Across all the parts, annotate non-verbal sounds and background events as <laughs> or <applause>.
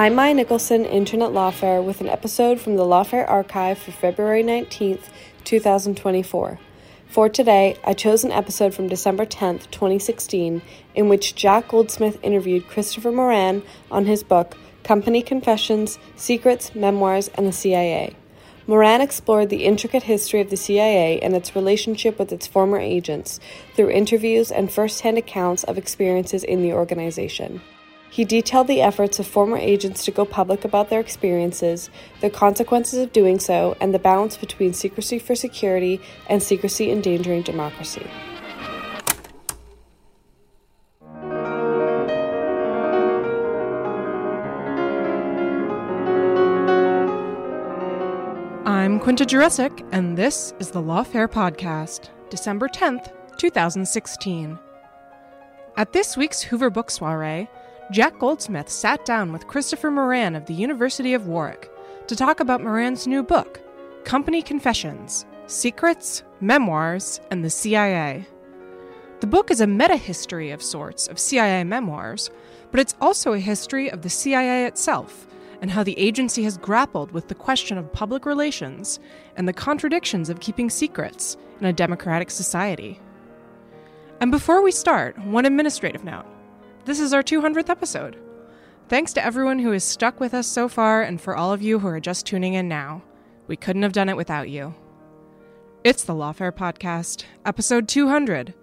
I'm Maya Nicholson, intern at Lawfare, with an episode from the Lawfare archive for February 19th, 2024. For today, I chose an episode from December 10th, 2016, in which Jack Goldsmith interviewed Christopher Moran on his book, Company Confessions Secrets, Memoirs, and the CIA. Moran explored the intricate history of the CIA and its relationship with its former agents through interviews and first hand accounts of experiences in the organization. He detailed the efforts of former agents to go public about their experiences, the consequences of doing so, and the balance between secrecy for security and secrecy endangering democracy. I'm Quinta Jurecic, and this is the Lawfare Podcast, December 10th, 2016. At this week's Hoover Book Soiree, Jack Goldsmith sat down with Christopher Moran of the University of Warwick to talk about Moran's new book, Company Confessions Secrets, Memoirs, and the CIA. The book is a meta history of sorts of CIA memoirs, but it's also a history of the CIA itself and how the agency has grappled with the question of public relations and the contradictions of keeping secrets in a democratic society. And before we start, one administrative note. This is our 200th episode. Thanks to everyone who has stuck with us so far and for all of you who are just tuning in now. We couldn't have done it without you. It's the Lawfare Podcast, episode 200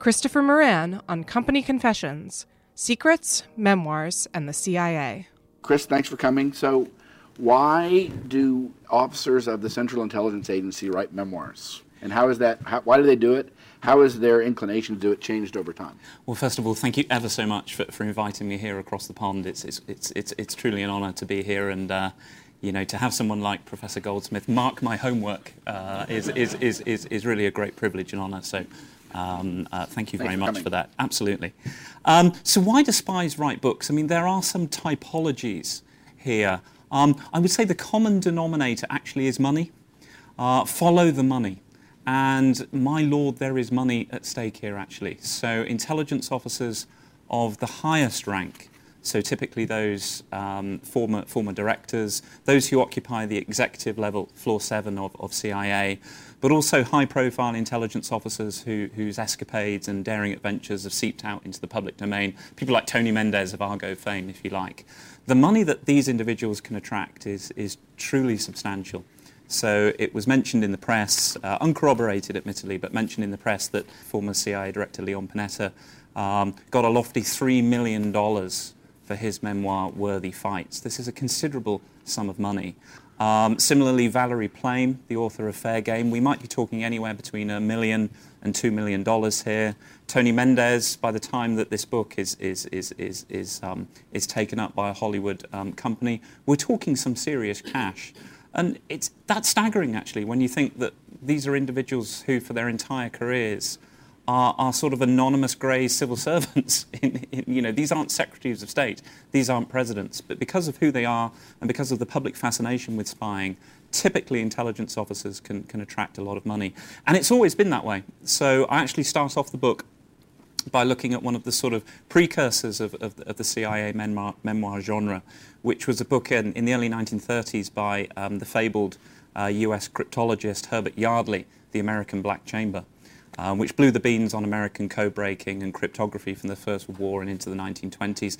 Christopher Moran on Company Confessions Secrets, Memoirs, and the CIA. Chris, thanks for coming. So, why do officers of the Central Intelligence Agency write memoirs? And how is that? How, why do they do it? How has their inclination to do it changed over time? Well, first of all, thank you ever so much for, for inviting me here across the pond. It's, it's, it's, it's, it's truly an honour to be here and. Uh, you know, to have someone like Professor Goldsmith mark my homework uh, is, is, is, is, is really a great privilege and honour. So um, uh, thank you very Thanks for much coming. for that. Absolutely. Um, so, why do spies write books? I mean, there are some typologies here. Um, I would say the common denominator actually is money. Uh, follow the money. And my lord, there is money at stake here, actually. So, intelligence officers of the highest rank, so typically those um, former, former directors, those who occupy the executive level, floor seven of, of CIA, but also high profile intelligence officers who, whose escapades and daring adventures have seeped out into the public domain, people like Tony Mendez of Argo fame, if you like. The money that these individuals can attract is, is truly substantial. So it was mentioned in the press, uh, uncorroborated admittedly, but mentioned in the press that former CIA Director Leon Panetta um, got a lofty $3 million for his memoir, Worthy Fights. This is a considerable sum of money. Um, similarly, Valerie Plame, the author of Fair Game, we might be talking anywhere between a million and two million dollars here. Tony Mendez, by the time that this book is, is, is, is, is, um, is taken up by a Hollywood um, company, we're talking some serious cash. And it's, that's staggering, actually, when you think that these are individuals who, for their entire careers, are, are sort of anonymous grey civil <laughs> servants. In, in, you know, these aren't secretaries of state, these aren't presidents, but because of who they are and because of the public fascination with spying, typically intelligence officers can, can attract a lot of money. And it's always been that way. So I actually start off the book by looking at one of the sort of precursors of, of, of the CIA memoir, memoir, genre, which was a book in, in the early 1930s by um, the fabled uh, US cryptologist Herbert Yardley, The American Black Chamber um, which blew the beans on American code breaking and cryptography from the First World War and into the 1920s.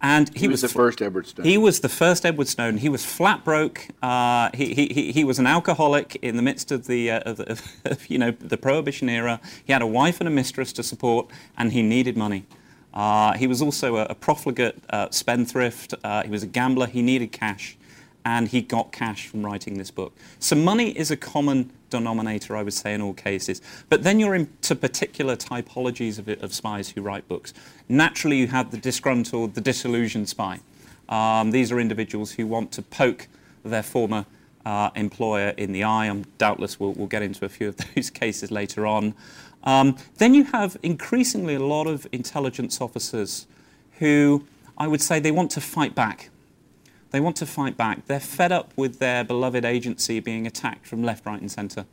And he, he was, was, the first Edward Snowden. He was the first Edward Snowden. He was flat broke. Uh, he, he, he was an alcoholic in the midst of the, uh, of, of, <laughs> of, you know, the Prohibition era. He had a wife and a mistress to support, and he needed money. Uh, he was also a, a profligate uh, spendthrift. Uh, he was a gambler. He needed cash and he got cash from writing this book. So money is a common denominator, I would say, in all cases. But then you're into particular typologies of, of spies who write books. Naturally, you have the disgruntled, the disillusioned spy. Um, these are individuals who want to poke their former uh, employer in the eye. Um, doubtless we'll, we'll, get into a few of <laughs> those cases later on. Um, then you have increasingly a lot of intelligence officers who I would say they want to fight back they want to fight back. They're fed up with their beloved agency being attacked from left, right, and centre.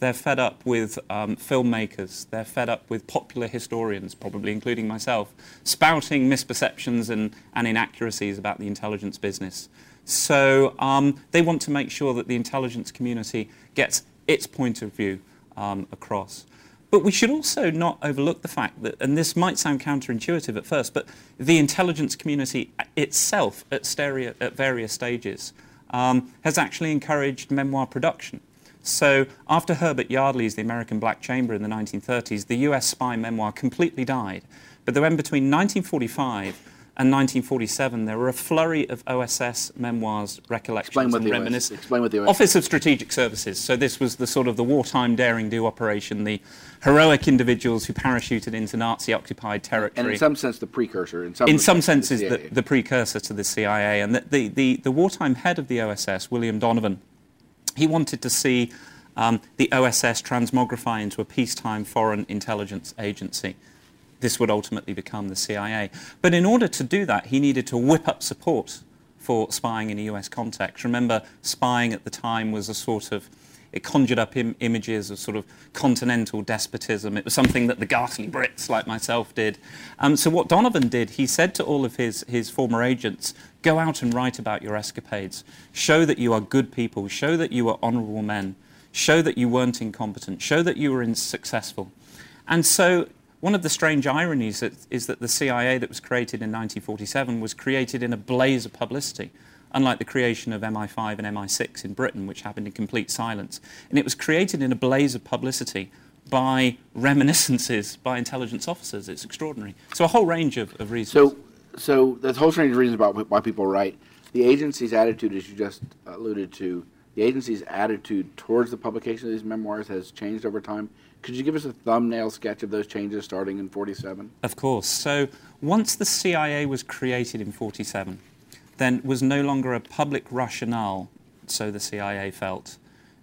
They're fed up with um, filmmakers. They're fed up with popular historians, probably including myself, spouting misperceptions and, and inaccuracies about the intelligence business. So um, they want to make sure that the intelligence community gets its point of view um, across. But we should also not overlook the fact that, and this might sound counterintuitive at first, but the intelligence community itself at, stereo, at various stages um, has actually encouraged memoir production. So after Herbert Yardley's The American Black Chamber in the 1930s, the US spy memoir completely died. But then between 1945 and 1947, there were a flurry of OSS memoirs, recollections, and reminiscences. Explain what the OSS. Office of Strategic Services. So this was the sort of the wartime daring-do operation, the heroic individuals who parachuted into Nazi-occupied territory. And in some sense, the precursor. In some, in some senses, the, the, the, precursor to the CIA. And the, the, the, the wartime head of the OSS, William Donovan, he wanted to see um, the OSS transmogrify into a peacetime foreign intelligence agency this would ultimately become the CIA. But in order to do that, he needed to whip up support for spying in a US context. Remember, spying at the time was a sort of it conjured up Im- images of sort of continental despotism. It was something that the ghastly Brits, like myself, did. Um, so what Donovan did, he said to all of his, his former agents, go out and write about your escapades. Show that you are good people. Show that you are honourable men. Show that you weren't incompetent. Show that you were successful. And so one of the strange ironies is that the CIA that was created in 1947 was created in a blaze of publicity, unlike the creation of MI5 and MI6 in Britain, which happened in complete silence. And it was created in a blaze of publicity by reminiscences by intelligence officers. It's extraordinary. So a whole range of, of reasons. So, so there's a whole range of reasons about why people write. The agency's attitude, as you just alluded to, the agency's attitude towards the publication of these memoirs has changed over time. Could you give us a thumbnail sketch of those changes starting in 47? Of course. So once the CIA was created in 47, then was no longer a public rationale, so the CIA felt,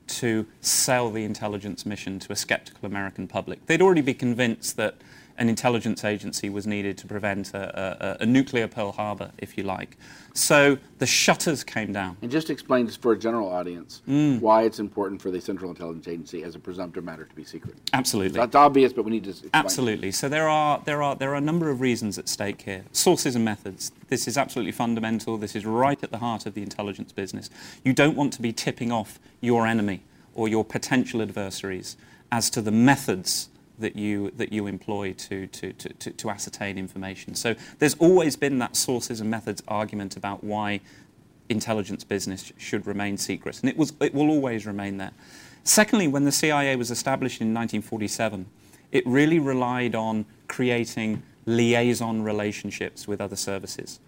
to sell the intelligence mission to a skeptical American public. They'd already be convinced that an intelligence agency was needed to prevent a, a, a, nuclear Pearl Harbor, if you like. So the shutters came down. And just explain this for a general audience mm. why it's important for the Central Intelligence Agency as a presumptive matter to be secret. Absolutely. That's obvious, but we need to explain. Absolutely. So there are, there, are, there are a number of reasons at stake here. Sources and methods. This is absolutely fundamental. This is right at the heart of the intelligence business. You don't want to be tipping off your enemy or your potential adversaries as to the methods that you, that you employ to, to, to, to, ascertain information. So there's always been that sources and methods argument about why intelligence business should remain secret, and it, was, it will always remain there. Secondly, when the CIA was established in 1947, it really relied on creating liaison relationships with other services.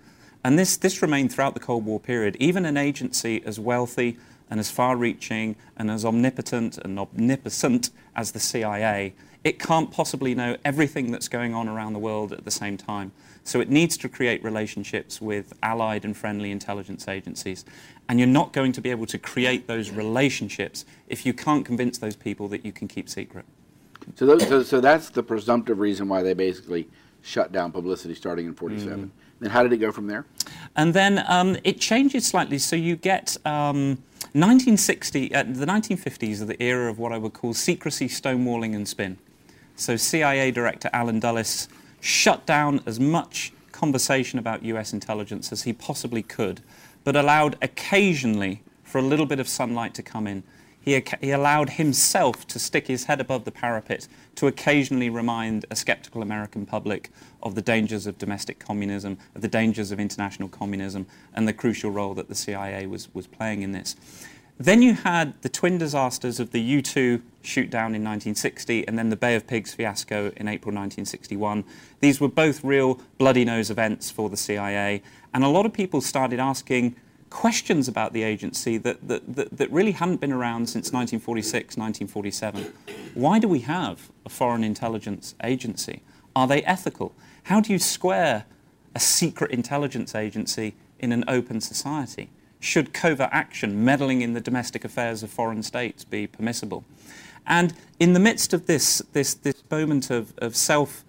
And this, this remained throughout the Cold War period. Even an agency as wealthy and as far reaching and as omnipotent and omnipotent as the CIA it can't possibly know everything that's going on around the world at the same time. So it needs to create relationships with allied and friendly intelligence agencies. And you're not going to be able to create those relationships if you can't convince those people that you can keep secret. So, those, so, so, that's the presumptive reason why they basically shut down publicity starting in 47. Mm. Then how did it go from there? And then um, it changes slightly. So you get um, 1960, uh, the 1950s are the era of what I would call secrecy, stonewalling, and spin. So CIA Director Allen Dulles shut down as much conversation about US intelligence as he possibly could, but allowed occasionally for a little bit of sunlight to come in. He, he, allowed himself to stick his head above the parapet to occasionally remind a skeptical American public of the dangers of domestic communism, of the dangers of international communism, and the crucial role that the CIA was, was playing in this. Then you had the twin disasters of the U 2 shoot down in 1960 and then the Bay of Pigs fiasco in April 1961. These were both real bloody nose events for the CIA, and a lot of people started asking questions about the agency that, that, that, that really hadn't been around since 1946, 1947. Why do we have a foreign intelligence agency? Are they ethical? How do you square a secret intelligence agency in an open society? Should covert action, meddling in the domestic affairs of foreign states, be permissible? And in the midst of this, this, this moment of, of self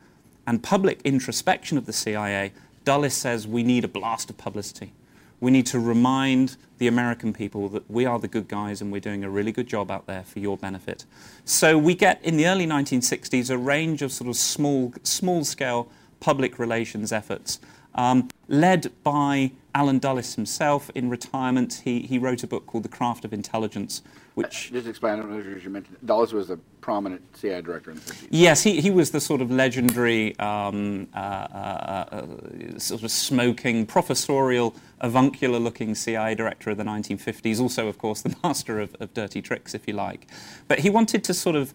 and public introspection of the CIA, Dulles says we need a blast of publicity. We need to remind the American people that we are the good guys and we're doing a really good job out there for your benefit. So we get in the early 1960s a range of sort of small, small scale public relations efforts um, led by Allen Dulles himself in retirement. He, he wrote a book called The Craft of Intelligence, which... Uh, just explain, as you mentioned, Dulles was a prominent CIA director in the 50s. Yes, he, he was the sort of legendary, um, uh, uh, uh, sort of smoking, professorial, avuncular-looking CIA director of the 1950s, also, of course, the <laughs> master of, of dirty tricks, if you like. But he wanted to sort of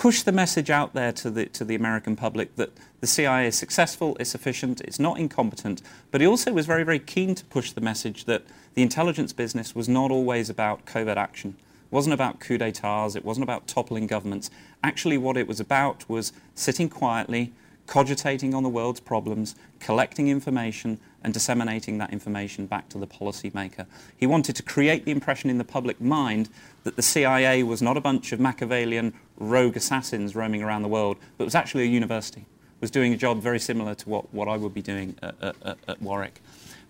push the message out there to the, to the American public that the CIA is successful, it's efficient, it's not incompetent, but he also was very, very keen to push the message that the intelligence business was not always about covert action. It wasn't about coups d'etats, it wasn't about toppling governments. Actually, what it was about was sitting quietly, cogitating on the world's problems, collecting information, and disseminating that information back to the policymaker. He wanted to create the impression in the public mind that the CIA was not a bunch of Machiavellian rogue assassins roaming around the world, but was actually a university, was doing a job very similar to what, what I would be doing at, at, at Warwick.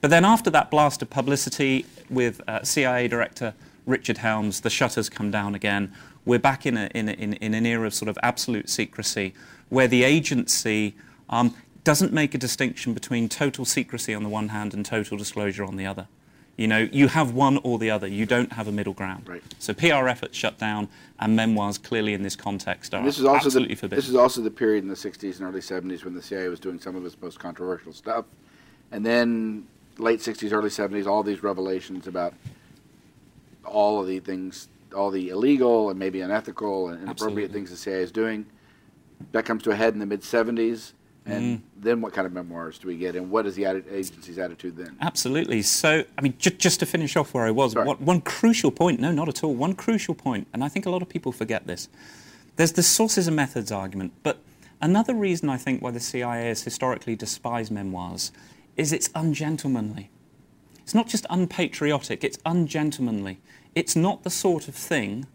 But then after that blast of publicity with uh, CIA Director Richard Helms, the shutters come down again. We're back in, a, in, a, in, in an era of sort of absolute secrecy where the agency um, doesn't make a distinction between total secrecy on the one hand and total disclosure on the other. You know, you have one or the other. You don't have a middle ground. Right. So PR efforts shut down, and memoirs clearly in this context are this is also absolutely the, forbidden. This is also the period in the 60s and early 70s when the CIA was doing some of its most controversial stuff. And then late 60s, early 70s, all these revelations about all of the things, all the illegal and maybe unethical and inappropriate Absolutely. things the CIA is doing. That comes to a head in the mid 70s. And Mm. then what kind of memoirs do we get, and what is the agency's attitude then? Absolutely. So, I mean, ju- just to finish off where I was, one, one crucial point, no, not at all, one crucial point, and I think a lot of people forget this. There's the sources and methods argument, but another reason I think why the CIA has historically despised memoirs is it's ungentlemanly. It's not just unpatriotic, it's ungentlemanly. It's not the sort of thing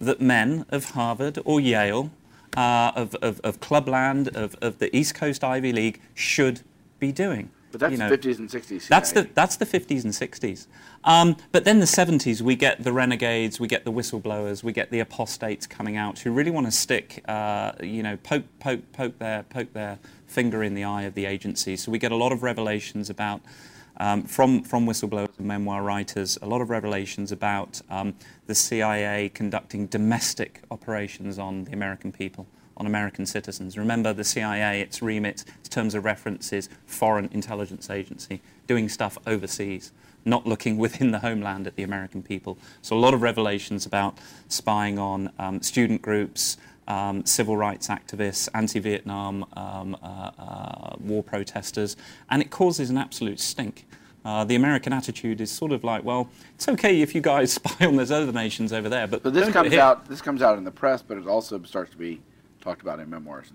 that men of Harvard or Yale, uh, of, of, of Clubland, of, of the East Coast Ivy League should be doing. But that's You know, 50s and 60s. That's the, that's the 50s and 60s. Um, but then the 70s, we get the renegades, we get the whistleblowers, we get the apostates coming out who really want to stick, uh, you know, poke, poke, poke their, poke their finger in the eye of the agency. So we get a lot of revelations about, um, from, from whistleblowers and memoir writers, a lot of revelations about um, the CIA conducting domestic operations on the American people on American citizens. Remember, the CIA, its remit, its terms of reference is foreign intelligence agency, doing stuff overseas, not looking within the homeland at the American people. So a lot of revelations about spying on um, student groups, um, civil rights activists, anti-Vietnam um, uh, uh, war protesters, and it causes an absolute stink. Uh, the American attitude is sort of like, well, it's okay if you guys <laughs> spy on those other nations over there, but So this don't do it comes out. This comes out in the press, but it also starts to be talked about in memoirs.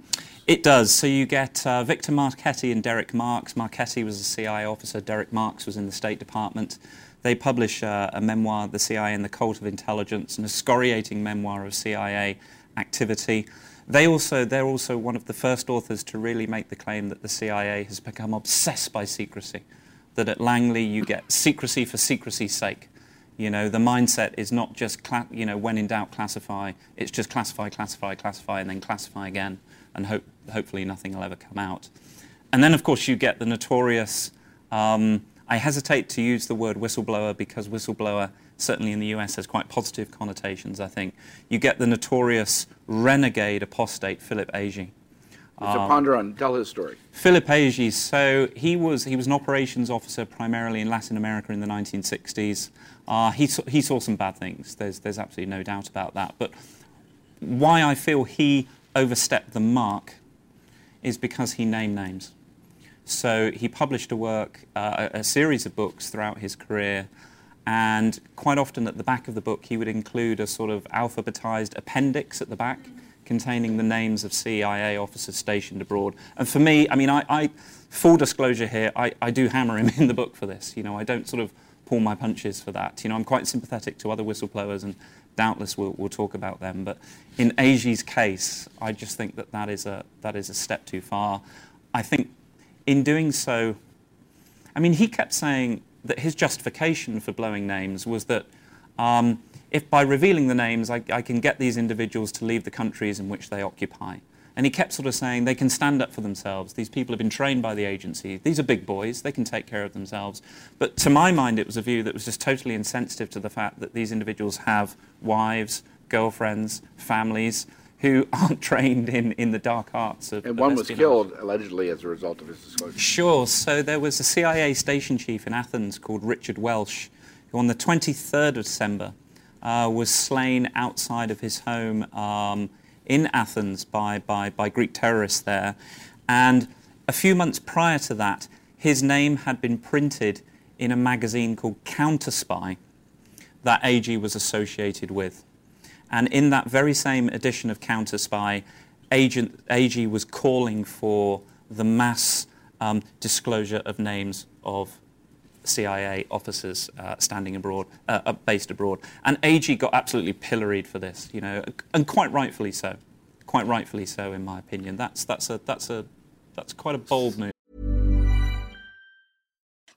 It does. So you get uh, Victor Marchetti and Derek Marks. Marchetti was a CIA officer. Derek Marks was in the State Department. They publish uh, a memoir, The CIA and the Cult of Intelligence, an excoriating memoir of CIA activity. They also, they're also one of the first authors to really make the claim that the CIA has become obsessed by secrecy. That at Langley you get secrecy for secrecy's sake. You know, the mindset is not just, cla- you know, when in doubt, classify. It's just classify, classify, classify, and then classify again, and hope, hopefully nothing will ever come out. and then, of course, you get the notorious. Um, I hesitate to use the word whistleblower because whistleblower, certainly in the US, has quite positive connotations, I think. You get the notorious renegade apostate Philip Agee. So ponder on, tell his story. Philip Agee, so he was, he was an operations officer primarily in Latin America in the 1960s. Uh, he, saw, he saw some bad things, there's, there's absolutely no doubt about that. But why I feel he overstepped the mark is because he named names. So he published a work, uh, a, a series of books throughout his career, and quite often at the back of the book he would include a sort of alphabetized appendix at the back containing the names of CIA officers stationed abroad. And for me, I mean, I, I full disclosure here, I, I do hammer him <laughs> in the book for this. You know, I don't sort of pull my punches for that. You know, I'm quite sympathetic to other whistleblowers and doubtless we'll, we'll talk about them. But in Agee's case, I just think that that is a, that is a step too far. I think in doing so, I mean, he kept saying that his justification for blowing names was that um, if by revealing the names I, I, can get these individuals to leave the countries in which they occupy. And he kept sort of saying they can stand up for themselves. These people have been trained by the agency. These are big boys. They can take care of themselves. But to my mind, it was a view that was just totally insensitive to the fact that these individuals have wives, girlfriends, families who <laughs> aren't trained in, in the dark arts of And of one was killed allegedly as a result of his disclosure. Sure. So there was a CIA station chief in Athens called Richard Welch, who on the 23rd of December uh, was slain outside of his home um, in Athens by, by, by Greek terrorists there. And a few months prior to that, his name had been printed in a magazine called Counterspy that Agee was associated with. And in that very same edition of Counterspy, Agent, Agee was calling for the mass um, disclosure of names of CIA officers uh, standing abroad, uh, uh, based abroad. And Agee got absolutely pilloried for this, you know, and quite rightfully so. Quite rightfully so, in my opinion. That's, that's, a, that's, a, that's quite a bold move.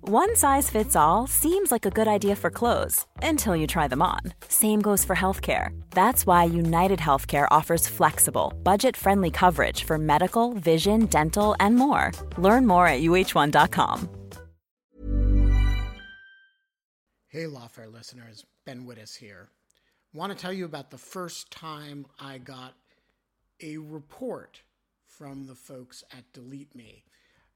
One size fits all seems like a good idea for clothes until you try them on. Same goes for healthcare. That's why United Healthcare offers flexible, budget friendly coverage for medical, vision, dental, and more. Learn more at uh1.com. Hey, Lawfare listeners, Ben Wittes here. Want to tell you about the first time I got a report from the folks at Delete Me.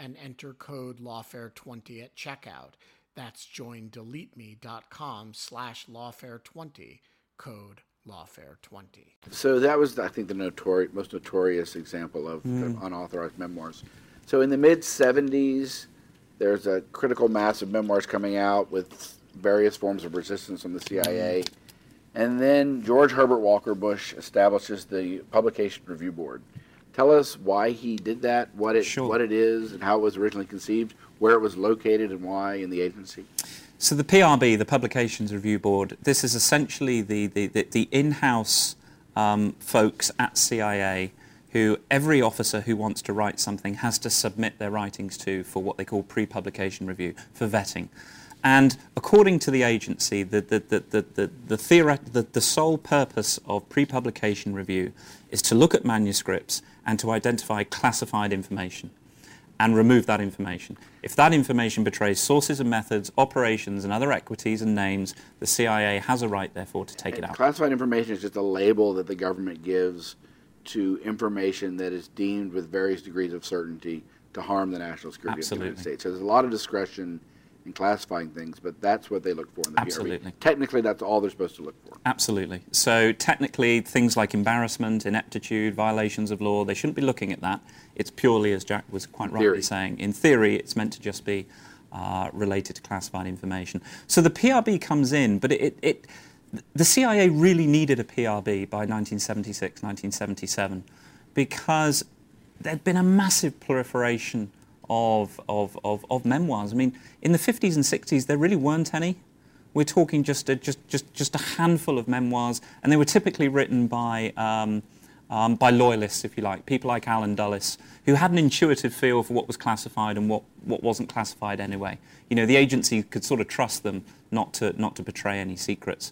and enter code lawfare20 at checkout. That's joindeleteme.com slash lawfare20, code lawfare20. So that was, I think, the notori- most notorious example of mm. unauthorized memoirs. So in the mid 70s, there's a critical mass of memoirs coming out with various forms of resistance from the CIA. Mm. And then George Herbert Walker Bush establishes the Publication Review Board. Tell us why he did that, what it sure. what it is, and how it was originally conceived, where it was located, and why in the agency. So the PRB, the Publications Review Board, this is essentially the the, the, the in-house um, folks at CIA who every officer who wants to write something has to submit their writings to for what they call pre-publication review for vetting. And according to the agency, the, the, the, the, the, the, theoret- the, the sole purpose of pre-publication review is to look at manuscripts and to identify classified information and remove that information. If that information betrays sources and methods, operations, and other equities and names, the CIA has a right, therefore, to take and it out. Classified information is just a label that the government gives to information that is deemed with various degrees of certainty to harm the national security Absolutely. of the United States. So there's a lot of discretion in classifying things, but that's what they look for in the Absolutely. PRB. Technically, that's all they're supposed to look for. Absolutely. So technically, things like embarrassment, ineptitude, violations of law, they shouldn't be looking at that. It's purely, as Jack was quite rightly theory. saying, in theory, it's meant to just be uh, related to classified information. So the PRB comes in, but it, it, the CIA really needed a PRB by 1976, 1977, because there'd been a massive proliferation of, of, of, of memoirs. I mean, in the 50s and 60s, there really weren't any. We're talking just a, just, just, just a handful of memoirs, and they were typically written by, um, um, by loyalists, if you like, people like Allen Dulles, who had an intuitive feel for what was classified and what, what wasn't classified anyway. You know, the agency could sort of trust them not to, not to betray any secrets.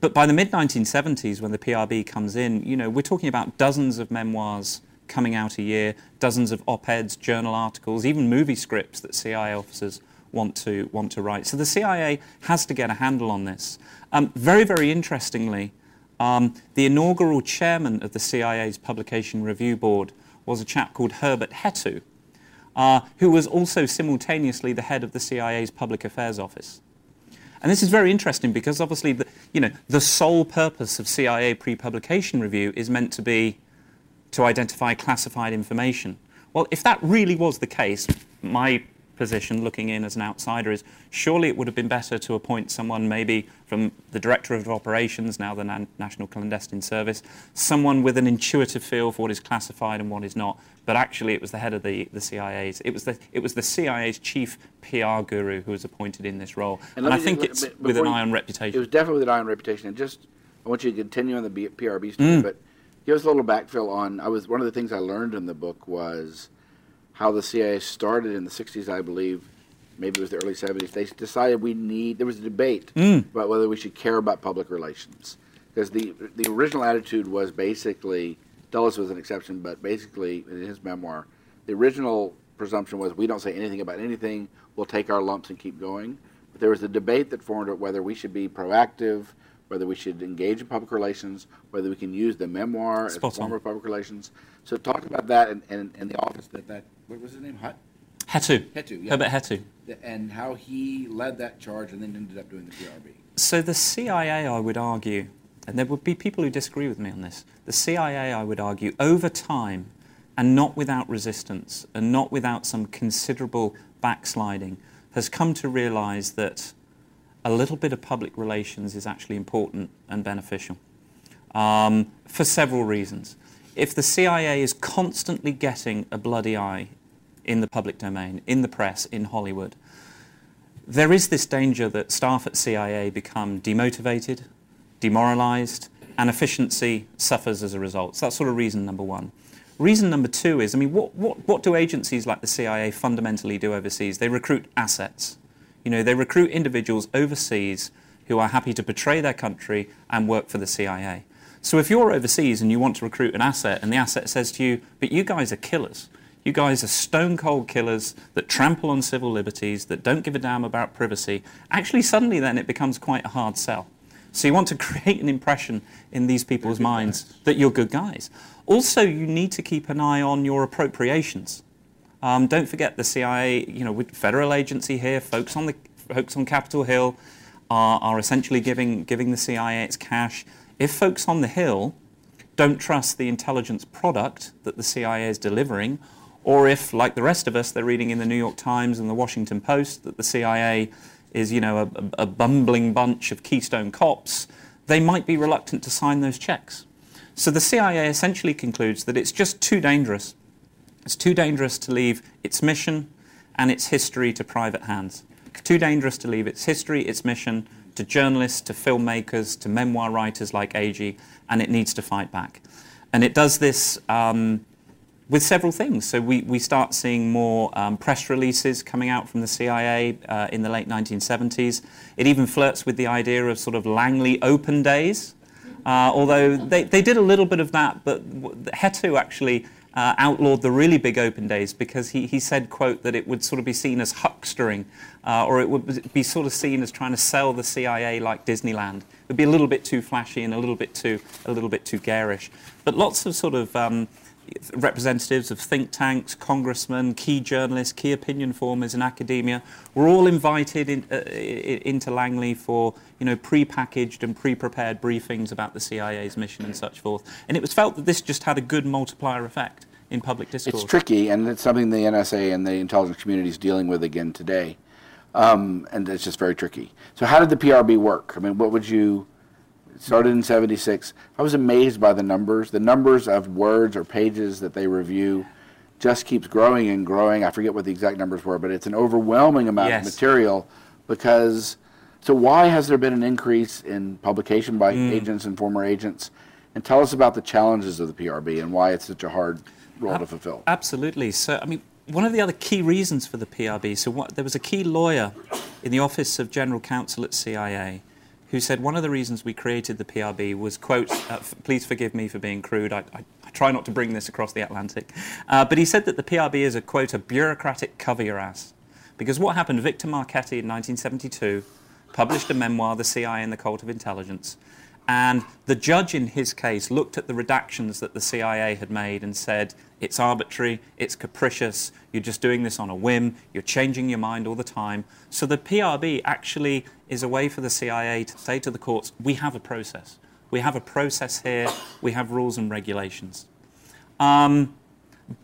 But by the mid 1970s, when the PRB comes in, you know, we're talking about dozens of memoirs coming out a year, dozens of op-eds, journal articles, even movie scripts that CIA officers want to want to write. So the CIA has to get a handle on this. Um, very, very interestingly, um, the inaugural chairman of the CIA's Publication Review Board was a chap called Herbert Hetu, uh, who was also simultaneously the head of the CIA's Public Affairs Office. And this is very interesting because obviously, the, you know, the sole purpose of CIA pre-publication review is meant to be to identify classified information. Well, if that really was the case, my position, looking in as an outsider, is surely it would have been better to appoint someone maybe from the Director of Operations, now the Nan- National Clandestine Service, someone with an intuitive feel for what is classified and what is not. But actually, it was the head of the, the CIA's. It was the, it was the CIA's chief PR guru who was appointed in this role. And, let I think just- it's with an eye on reputation It was definitely with an eye on reputation. And just, I want you to continue on the B- PRB Mm. story, but give us a little backfill on. I was one of the things I learned in the book was how the CIA started in the '60s, I believe. Maybe it was the early '70s. They decided we need. There was a debate Mm. about whether we should care about public relations because the the original attitude was basically Dulles was an exception, but basically in his memoir, the original presumption was we don't say anything about anything. We'll take our lumps and keep going. But there was a debate that formed whether we should be proactive, whether we should engage in public relations, whether we can use the memoir as a form of public relations. So talk about that and, and, and the office that that what was his name? Hut Hetu. Hetu, yeah. Herbert Hetu. and how he led that charge and then ended up doing the PRB. So the CIA, I would argue, and there would be people who disagree with me on this, the CIA, I would argue, over time, and not without resistance, and not without some considerable backsliding, has come to realize that a little bit of public relations is actually important and beneficial um, for several reasons. If the CIA is constantly getting a bloody eye in the public domain, in the press, in Hollywood, there is this danger that staff at CIA become demotivated, demoralized, and efficiency suffers as a result. So that's sort of reason number one. Reason number two is, I mean, what, what, what do agencies like the CIA fundamentally do overseas? They recruit assets. You know, they recruit individuals overseas who are happy to betray their country and work for the CIA. So if you're overseas and you want to recruit an asset and the asset says to you, but you guys are killers, you guys are stone cold killers that trample on civil liberties, that don't give a damn about privacy, actually suddenly then it becomes quite a hard sell. So you want to <laughs> create an impression in these people's minds that you're good guys. Also, you need to keep an eye on your appropriations. Um, don't forget the CIA, you know, federal agency here, folks on the folks on Capitol Hill are, are essentially giving giving the CIA its cash. If folks on the Hill don't trust the intelligence product that the CIA is delivering, or if, like the rest of us, they're reading in the New York Times and the Washington Post that the CIA is, you know, a, a bumbling bunch of Keystone cops, they might be reluctant to sign those checks. So the CIA essentially concludes that it's just too dangerous. It's too dangerous to leave its mission and its history to private hands. It's too dangerous to leave its history, its mission to journalists, to filmmakers, to memoir writers like Agee, and it needs to fight back. And it does this um, with several things. So we, we start seeing more um, press releases coming out from the CIA uh, in the late 1970s. It even flirts with the idea of sort of Langley open days. Uh, although they, they did a little bit of that, but Hetu actually uh, outlawed the really big open days because he, he said, quote, that it would sort of be seen as huckstering, uh, or it would be sort of seen as trying to sell the CIA like Disneyland. It would be a little bit too flashy and a little bit too, a little bit too garish. But lots of sort of um, representatives of think tanks, congressmen, key journalists, key opinion formers in academia were all invited in, uh, into Langley for you know pre-packaged and pre-prepared briefings about the CIA's mission and such forth. And it was felt that this just had a good multiplier effect in public discourse. It's tricky, and it's something the NSA and the intelligence community is dealing with again today. Um, and it's just very tricky. So, how did the PRB work? I mean, what would you? It started in '76. I was amazed by the numbers. The numbers of words or pages that they review just keeps growing and growing. I forget what the exact numbers were, but it's an overwhelming amount Yes. of material because. So, why has there been an increase in publication by mm. agents and former agents? And tell us about the challenges of the PRB and why it's such a hard role to fulfill. Absolutely. So, I mean, one of the other key reasons for the PRB, so what, there was a key lawyer in the Office of General Counsel at CIA who said one of the reasons we created the PRB was, quote, uh, please forgive me for being crude, I, I, I try not to bring this across the Atlantic, uh, but he said that the PRB is a, quote, a bureaucratic cover your ass. Because what happened, Victor Marchetti in 1972 published a memoir, The CIA and the Cult of Intelligence, and the judge in his case looked at the redactions that the CIA had made and said, it's arbitrary, it's capricious, you're just doing this on a whim, you're changing your mind all the time. So the PRB actually is a way for the CIA to say to the courts, we have a process. We have a process here, we have rules and regulations. Um,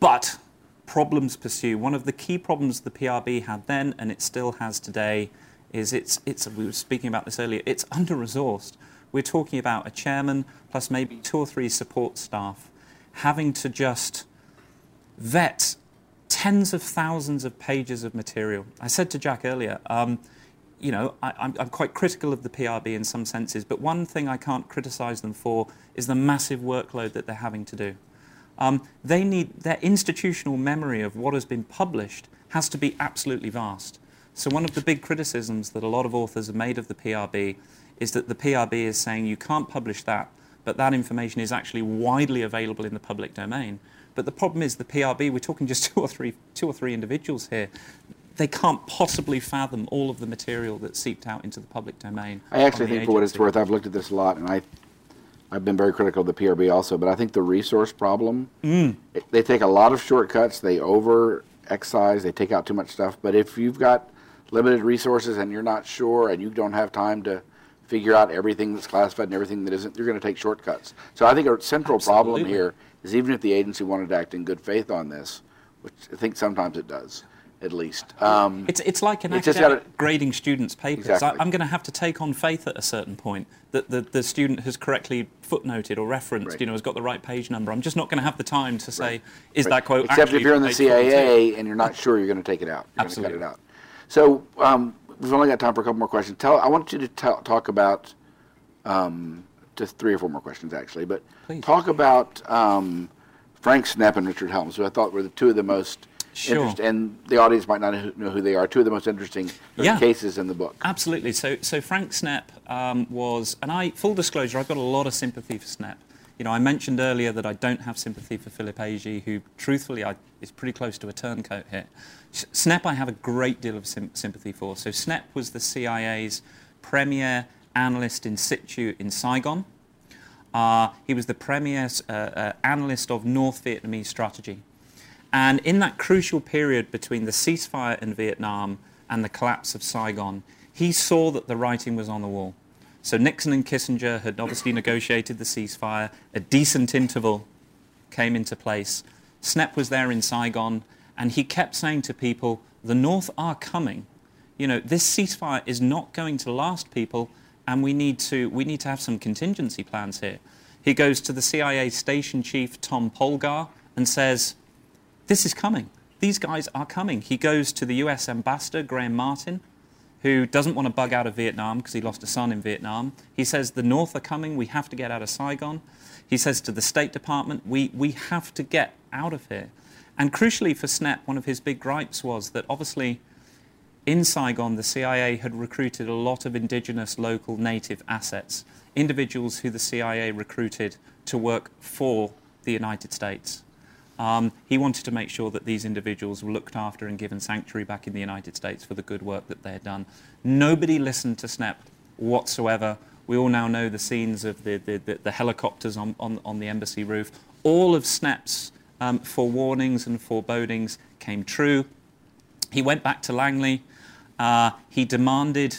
but problems pursue. One of the key problems the PRB had then, and it still has today, is it's, it's we were speaking about this earlier, it's under resourced. We're talking about a chairman plus maybe two or three support staff having to just vet tens of thousands of pages of material. I said to Jack earlier, um, you know, I, am quite critical of the PRB in some senses, but one thing I can't criticise them for is the massive workload that they're having to do. Um, they need their institutional memory of what has been published has to be absolutely vast. So one of the big criticisms that a lot of authors have made of the PRB is that the PRB is saying you can't publish that, but that information is actually widely available in the public domain. But the problem is the PRB, we're talking just <laughs> two or three, two or three individuals here. They can't possibly fathom all of the material that's seeped out into the public domain. I actually think, for what it's worth, I've looked at this a lot, and I, I've been very critical of the PRB also. But I think the resource problem, mm. it, they take a lot of shortcuts. They over excise. They take out too much stuff. But if you've got limited resources and you're not sure, and you don't have time to figure out everything that's classified and everything that isn't, you're going to take shortcuts. So I think a central Absolutely. problem here is even if the agency wanted to act in good faith on this, which I think sometimes it does, at least. Um, it's, it's like an it's academic gotta, grading students' papers. Exactly. I, am going to have to take on faith at a certain point that the, the student has correctly footnoted or referenced, right. you know, has got the right page number. I'm just not going to have the time to say, right. is right. that quote Except if you're in the CIA and you're not sure you're going to take it out. You're Absolutely. cut it out. So um, we've only got time for a couple more questions. Tell, I want you to talk about um, just three or four more questions, actually, but Please. talk about um, Frank Snepp and Richard Helms, who I thought were the two of the most Sure. Interesting, and the audience might not know who they are. Two of the most interesting yeah. cases in the book. Absolutely. So, so Frank Snepp um, was, and I, full disclosure, I've got a lot of sympathy for Snepp. You know, I mentioned earlier that I don't have sympathy for Philip Agee, who, truthfully, I, is pretty close to a turncoat here. Snepp, I have a great deal of sim- sympathy for. So, Snepp was the CIA's premier analyst in situ in Saigon. Uh, he was the premier uh, uh, analyst of North Vietnamese strategy. And in that crucial period between the ceasefire in Vietnam and the collapse of Saigon, he saw that the writing was on the wall. So Nixon and Kissinger had obviously negotiated the ceasefire, a decent interval came into place. Snepp was there in Saigon, and he kept saying to people, the North are coming. You know, this ceasefire is not going to last, people, and we need to, we need to have some contingency plans here. He goes to the CIA station chief, Tom Polgar, and says, This is coming. These guys are coming. He goes to the US ambassador, Graham Martin, who doesn't want to bug out of Vietnam because he lost a son in Vietnam. He says, The North are coming. We have to get out of Saigon. He says to the State Department, We, we have to get out of here. And crucially for Snepp, one of his big gripes was that obviously in Saigon, the CIA had recruited a lot of indigenous local native assets, individuals who the CIA recruited to work for the United States. Um, he wanted to make sure that these individuals were looked after and given sanctuary back in the United States for the good work that they had done. Nobody listened to Snepp whatsoever. We all now know the scenes of the, the, the, the helicopters on, on, on, the embassy roof. All of Snepp's um, forewarnings and forebodings came true. He went back to Langley. Uh, he demanded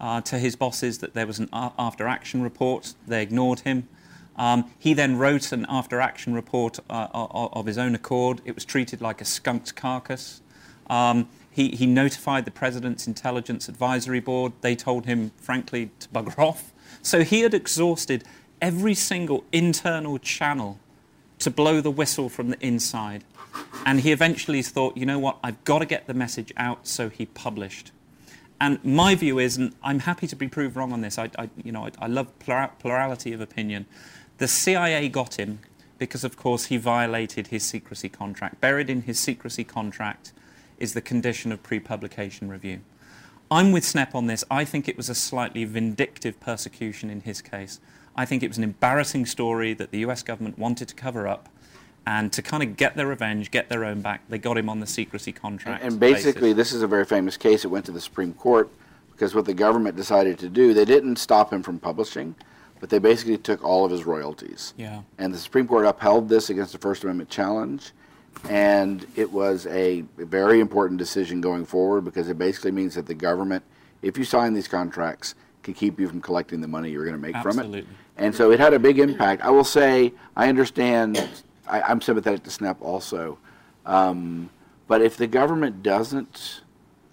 uh, to his bosses that there was an after action report. They ignored him. Um, he then wrote an after action report uh, of his own accord. It was treated like a skunked carcass. Um, he, he, notified the President's Intelligence Advisory Board. They told him, frankly, to bugger <laughs> off. So he had exhausted every single internal channel to blow the whistle from the inside. And he eventually thought, you know what, I've got to get the message out, so he published. And my view is, and I'm happy to be proved wrong on this, I, I you know, I, I love plurality of opinion. The CIA got him because, of course, he violated his secrecy contract. Buried in his secrecy contract is the condition of pre-publication review. I'm with Snepp on this. I think it was a slightly vindictive persecution in his case. I think it was an embarrassing story that the US government wanted to cover up and to kind of get their revenge, get their own back, they got him on the secrecy contract. And, and basically, basis. this is a very famous case. It went to the Supreme Court because what the government decided to do, they didn't stop him from publishing, but they basically took all of his royalties. Yeah. And the Supreme Court upheld this against the First Amendment challenge. And it was a very important decision going forward because it basically means that the government, if you sign these contracts, can keep you from collecting the money you're going to make Absolutely. from it. Absolutely. And so it had a big impact. I will say, I understand I, am sympathetic to Snepp also. Um, but if the government doesn't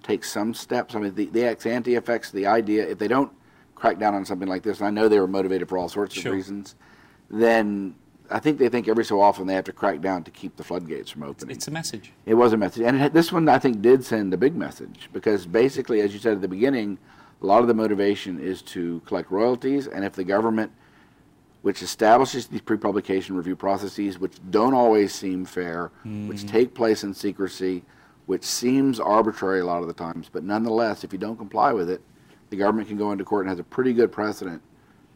take some steps, I mean, the, the ex ante effects, the idea, if they don't crack down on something like this, and I know they were motivated for all sorts Sure. of reasons, then I think they think every so often they have to crack down to keep the floodgates from opening. It's a message. It was a message, and it, this one I think did send a big message because basically, as you said at the beginning, a lot of the motivation is to collect royalties, and if the government, which establishes these pre-publication review processes, which don't always seem fair, which mm. take place in secrecy, which seems arbitrary a lot of the times, but nonetheless, if you don't comply with it, the government can go into court and has a pretty good precedent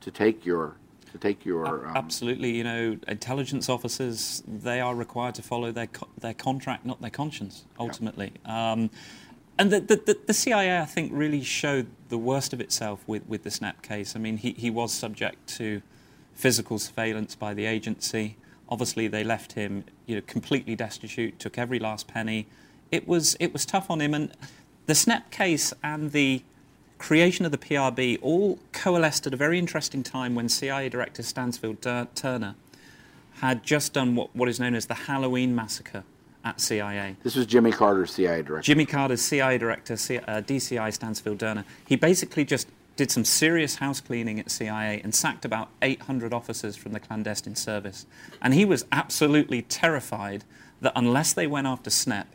to take your to take your um, Absolutely, you know, intelligence officers they are required to follow their co- their contract, not their conscience. Ultimately, um, and the, the the the CIA, I think, really showed the worst of itself with with the Snepp case. I mean, he he was subject to physical surveillance by the agency. Obviously, they left him, you know, completely destitute. Took every last penny. It was it was tough on him, and the Snepp case and the creation of the PRB all coalesced at a very interesting time when CIA Director Stansfield Tur- Turner had just done what, what is known as the Halloween massacre at CIA. This was Jimmy Carter's CIA director. Jimmy Carter's CIA director, C- uh, DCI Stansfield Turner, he basically just did some serious house cleaning at CIA and sacked about 800 officers from the clandestine service. And he was absolutely terrified that unless they went after Snepp,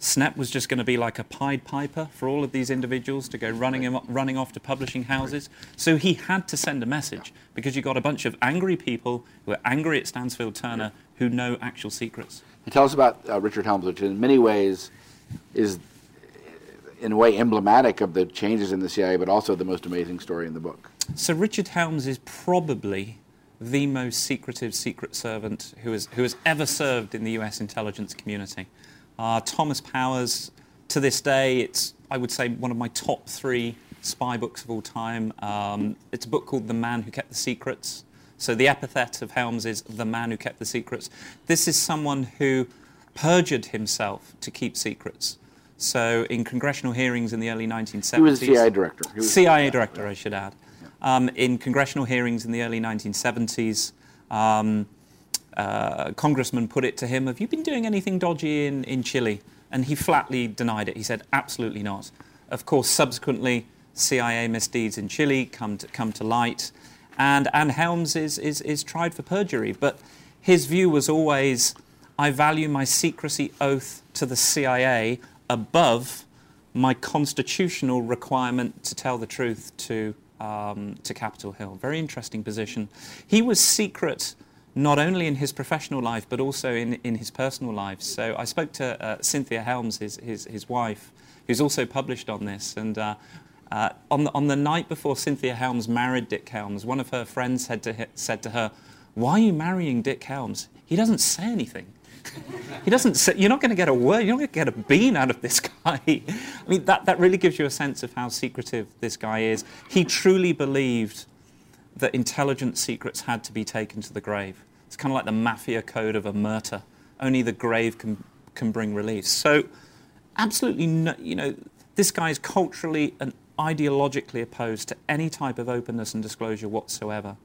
Snepp was just going to be like a Pied Piper for all of these individuals to go running, him, running off to publishing houses. So he had to send a message because you got a bunch of angry people who are angry at Stansfield Turner who know actual secrets. And tell us about uh, Richard Helms, which in many ways is, in a way, emblematic of the changes in the CIA, but also the most amazing story in the book. So Richard Helms is probably the most secretive secret servant who has, who has ever served in the US intelligence community. Uh, Thomas Powers, to this day, it's, I would say, one of my top three spy books of all time. Um, it's a book called The Man Who Kept the Secrets. So the epithet of Helms is the man who kept the secrets. This is someone who perjured himself to keep secrets. So in congressional hearings in the early 1970s, He was CIA director. Was- CIA director, I should add. Um, in congressional hearings in the early 1970s, um, uh, congressman put it to him, Have you been doing anything dodgy in, in Chile? And he flatly denied it. He said, Absolutely not. Of course, subsequently, CIA misdeeds in Chile come to, come to light, and, and Helms is, is, is tried for perjury. But his view was always I value my secrecy oath to the CIA above my constitutional requirement to tell the truth to, um, to Capitol Hill. Very interesting position. He was secret not only in his professional life but also in, in his personal life. So I spoke to uh, Cynthia Helms, his, his, his wife, who's also published on this. And uh, uh, on, the, on the night before Cynthia Helms married Dick Helms, one of her friends said to, hi- said to her, Why are you marrying Dick Helms? He doesn't say anything. He doesn't say, you're not going to get a word, you're not going to get a bean out of this guy. <laughs> I mean, that, that really gives you a sense of how secretive this guy is. He truly believed that intelligence secrets had to be taken to the grave. It's kind of like the mafia code of omertà. Only the grave can, can bring relief. So, absolutely, no, you know, this guy is culturally and ideologically opposed to any type of openness and disclosure whatsoever.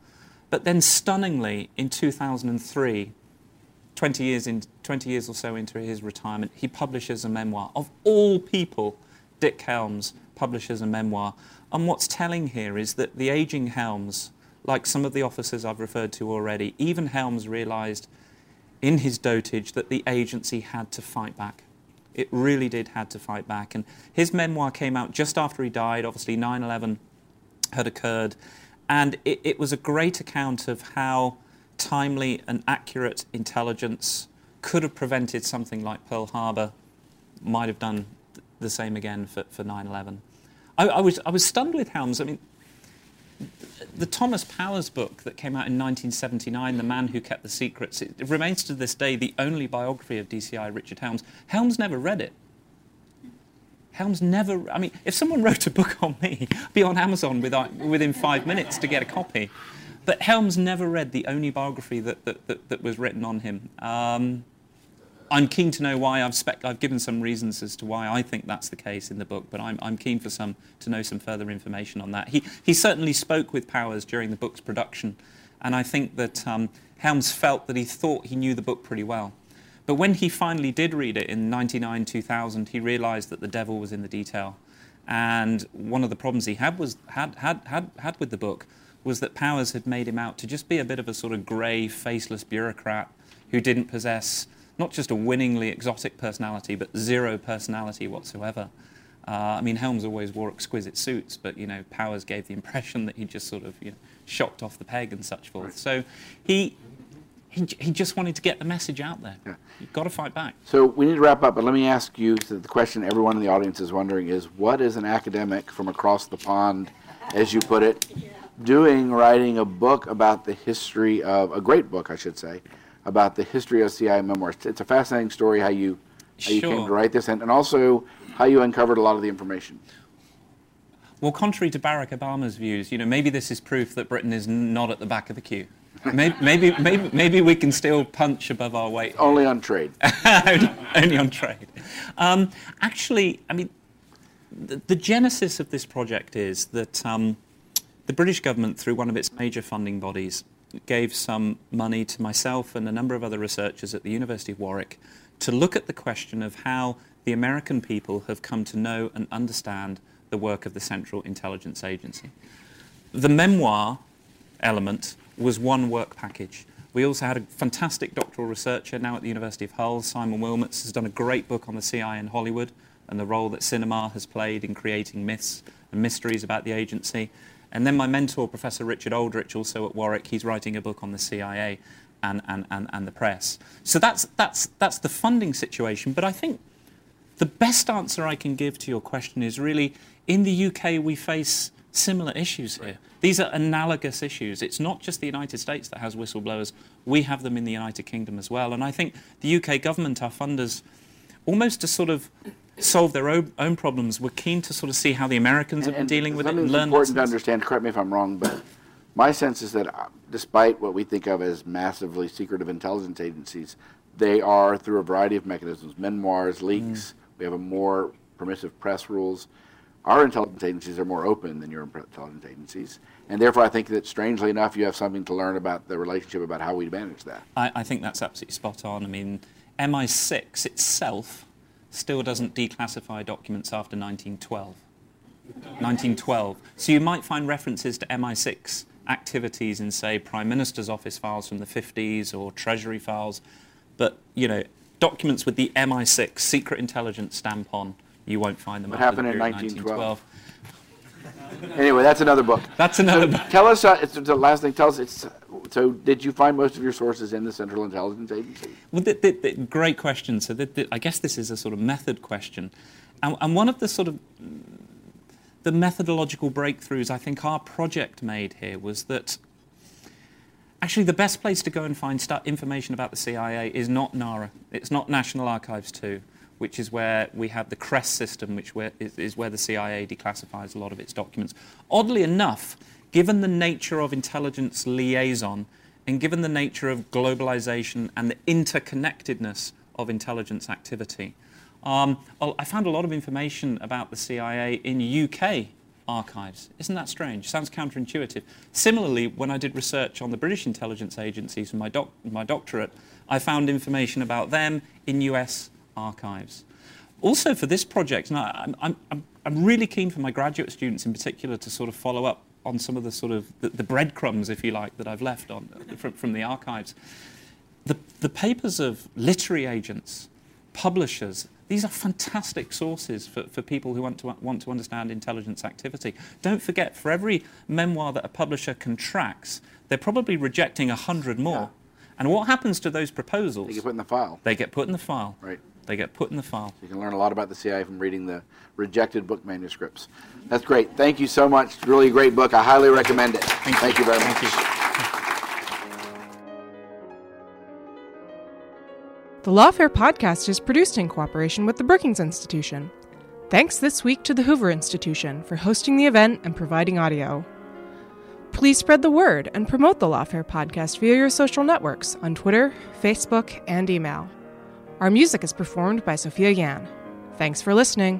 But then, stunningly, in 2003, 20 years, in, 20 years or so into his retirement, he publishes a memoir. Of all people, Dick Helms publishes a memoir. And what's telling here is that the aging Helms, like some of the officers I've referred to already, even Helms realized in his dotage that the agency had to fight back. It really did had to fight back. And his memoir came out just after he died. Obviously, 9 11 had occurred. And it, it was a great account of how timely and accurate intelligence could have prevented something like Pearl Harbor, might have done the same again for, for 9 11. I, I, was, I was stunned with Helms. I mean, the Thomas Powers book that came out in 1979, The Man Who Kept the Secrets, it, remains to this day the only biography of DCI Richard Helms. Helms never read it. Helms never, I mean, if someone <laughs> wrote a book on me, I'd be on Amazon without, within five minutes to get a copy. But Helms never read the only biography that, that, that, that was written on him. Um, I'm keen to know why. I've, I've given some reasons as to why I think that's the case in the book, but I'm, I'm keen for some to know some further information on that. He, he certainly spoke with Powers during the book's production, and I think that um, Helms felt that he thought he knew the book pretty well. But when he finally did read it in 99, 2000, he realized that the devil was in the detail. And one of the problems he had, was, had, had, had, had with the book was that Powers had made him out to just be a bit of a sort of grey, faceless bureaucrat who didn't possess not just a winningly exotic personality, but zero personality whatsoever. Uh, I mean, Helms always wore exquisite suits, but you know, Powers gave the impression that he just sort of you know, shocked off the peg and such forth. So he, he, he just wanted to get the message out there. Yeah. You've got to fight back. So we need to wrap up, but let me ask you so the question everyone in the audience is wondering is what is an academic from across the pond, as you put it, doing writing a book about the history of a great book, I should say, about the history of CIA memoirs. It's a fascinating story how you how you came to write this and, and also how you uncovered a lot of the information. Well, contrary to Barack Obama's views, you know, maybe this is proof that Britain is not at the back of the queue. <laughs> Maybe, maybe, maybe, maybe we can still punch above our weight. <laughs> Only on trade. <laughs> only, only on trade. Um, actually, I mean, the, the genesis of this project is that um, the British government, through one of its major funding bodies, gave some money to myself and a number of other researchers at the University of Warwick to look at the question of how the American people have come to know and understand the work of the Central Intelligence Agency. The memoir element was one work package. We also had a fantastic doctoral researcher now at the University of Hull, Simon Willmetts, has done a great book on the CIA in Hollywood and the role that cinema has played in creating myths and mysteries about the agency. And then my mentor, Professor Richard Aldrich, also at Warwick, he's writing a book on the CIA and, and, and, and the press. So that's, that's, that's the funding situation. But I think the best answer I can give to your question is really in the UK, we face similar issues here. These are analogous issues. It's not just the United States that has whistleblowers, we have them in the United Kingdom as well. And I think the UK government, our funders, almost to sort of solve their own, own problems, were keen to sort of see how the Americans have been dealing with it and learn important to understand. Correct me if I'm wrong, but my sense is that uh, despite what we think of as massively secretive intelligence agencies, they are through a variety of mechanisms, memoirs, leaks. We have a more permissive press rules. Our intelligence agencies are more open than your intelligence agencies, and therefore I think that strangely enough, you have something to learn about the relationship about how we manage that. I, I think that's absolutely spot on. I mean, MI6 itself still doesn't declassify documents after 1912. 1912. So you might find references to MI6 activities in, say, Prime Minister's office files from the 50s or Treasury files, but you know, documents with the MI6 secret intelligence stamp on, you won't find them. What after the happened in period 1912? Anyway, that's another book. That's another book. Tell us, uh, it's the last thing. Tell us, it's, so did you find most of your sources in the Central Intelligence Agency? Well, the, the, the, great question. So I guess this is a sort of method question. And, and one of the sort of the methodological breakthroughs I think our project made here was that actually the best place to go and find information about the CIA is not NARA. It's not National Archives 2, which is where we have the CREST system, which where, is, is where the CIA declassifies a lot of its documents. Oddly enough, given the nature of intelligence liaison and given the nature of globalization and the interconnectedness of intelligence activity, um, I found a lot of information about the CIA in UK archives. Isn't that strange? Sounds counterintuitive. Similarly, when I did research on the British intelligence agencies for my, doc- my doctorate, I found information about them in US archives. Also, for this project, and I, I'm, I'm, I'm really keen for my graduate students in particular to sort of follow up on some of the sort of the, the breadcrumbs, if you like, that I've left on from, from the archives. The, the papers of literary agents, publishers, these are fantastic sources for, for people who want to, want to understand intelligence activity. Don't forget, for every memoir that a publisher contracts, they're probably rejecting a hundred more. And what happens to those proposals? They get put in the file. They get put in the file. Right. They get put in the file. You can learn a lot about the CIA from reading the rejected book manuscripts. That's great. Thank you so much. It's really a great book. I highly recommend it. Thank, you very much. Thank you. The Lawfare podcast is produced in cooperation with the Brookings Institution. Thanks this week to the Hoover Institution for hosting the event and providing audio. Please spread the word and promote the Lawfare podcast via your social networks on Twitter, Facebook, and email. Our music is performed by Sophia Yan. Thanks for listening.